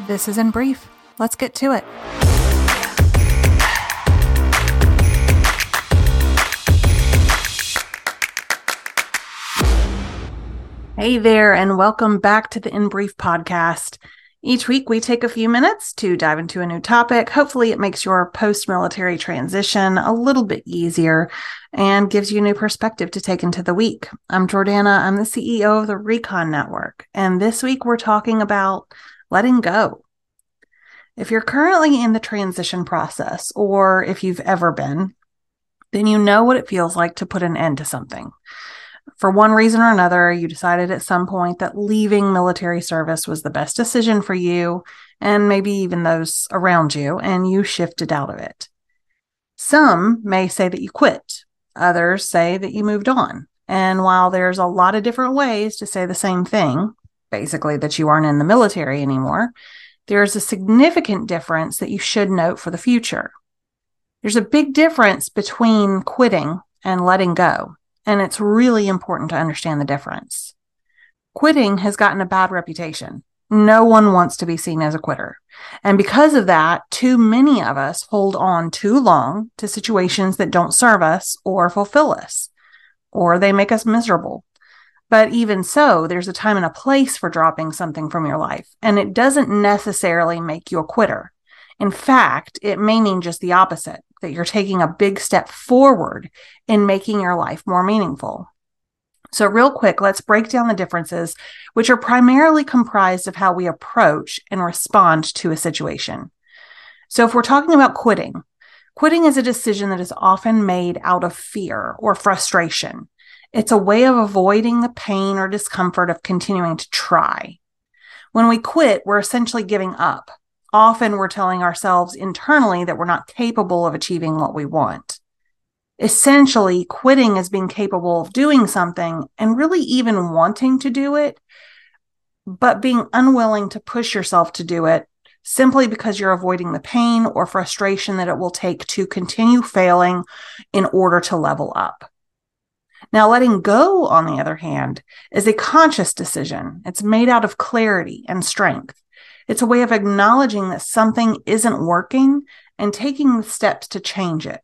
This is in brief. Let's get to it. Hey there, and welcome back to the In Brief podcast. Each week, we take a few minutes to dive into a new topic. Hopefully, it makes your post military transition a little bit easier and gives you a new perspective to take into the week. I'm Jordana. I'm the CEO of the RECON Network. And this week, we're talking about letting go. If you're currently in the transition process, or if you've ever been, then you know what it feels like to put an end to something for one reason or another, you decided at some point that leaving military service was the best decision for you and maybe even those around you, and you shifted out of it. Some may say that you quit, others say that you moved on. And while there's a lot of different ways to say the same thing, basically that you aren't in the military anymore, there's a significant difference that you should note for the future. There's a big difference between quitting and letting go. And it's really important to understand the difference. Quitting has gotten a bad reputation. No one wants to be seen as a quitter. And because of that, too many of us hold on too long to situations that don't serve us or fulfill us, or they make us miserable. But even so, there's a time and a place for dropping something from your life, and it doesn't necessarily make you a quitter. In fact, it may mean just the opposite that you're taking a big step forward in making your life more meaningful. So, real quick, let's break down the differences, which are primarily comprised of how we approach and respond to a situation. So, if we're talking about quitting, quitting is a decision that is often made out of fear or frustration. It's a way of avoiding the pain or discomfort of continuing to try. When we quit, we're essentially giving up often we're telling ourselves internally that we're not capable of achieving what we want. Essentially, quitting is being capable of doing something and really even wanting to do it, but being unwilling to push yourself to do it simply because you're avoiding the pain or frustration that it will take to continue failing in order to level up. Now, letting go, on the other hand, is a conscious decision. It's made out of clarity and strength. It's a way of acknowledging that something isn't working and taking the steps to change it.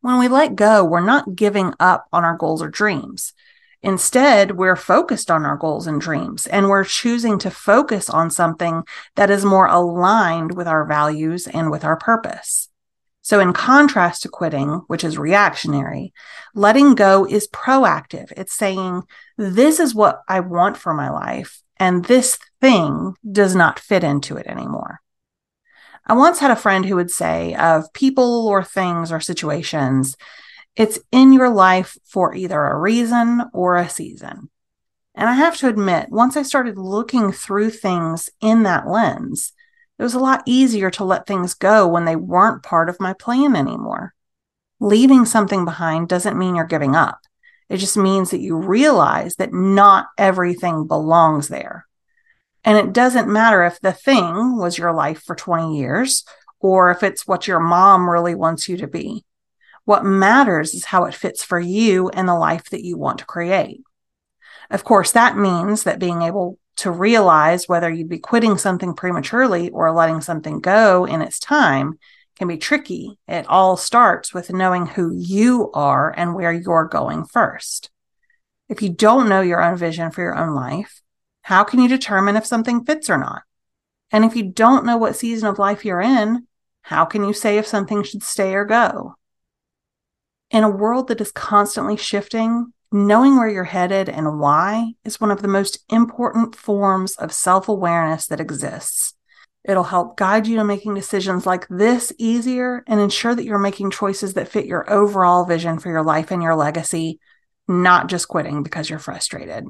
When we let go, we're not giving up on our goals or dreams. Instead, we're focused on our goals and dreams, and we're choosing to focus on something that is more aligned with our values and with our purpose. So, in contrast to quitting, which is reactionary, letting go is proactive. It's saying, This is what I want for my life, and this thing does not fit into it anymore. I once had a friend who would say of people or things or situations, it's in your life for either a reason or a season. And I have to admit, once I started looking through things in that lens, it was a lot easier to let things go when they weren't part of my plan anymore. Leaving something behind doesn't mean you're giving up. It just means that you realize that not everything belongs there. And it doesn't matter if the thing was your life for 20 years or if it's what your mom really wants you to be. What matters is how it fits for you and the life that you want to create. Of course, that means that being able to realize whether you'd be quitting something prematurely or letting something go in its time can be tricky. It all starts with knowing who you are and where you're going first. If you don't know your own vision for your own life, how can you determine if something fits or not? And if you don't know what season of life you're in, how can you say if something should stay or go? In a world that is constantly shifting, knowing where you're headed and why is one of the most important forms of self awareness that exists. It'll help guide you to making decisions like this easier and ensure that you're making choices that fit your overall vision for your life and your legacy, not just quitting because you're frustrated.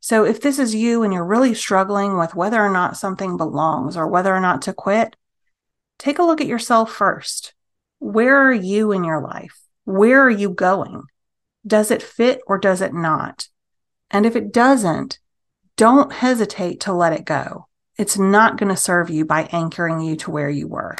So, if this is you and you're really struggling with whether or not something belongs or whether or not to quit, take a look at yourself first. Where are you in your life? Where are you going? Does it fit or does it not? And if it doesn't, don't hesitate to let it go it's not going to serve you by anchoring you to where you were.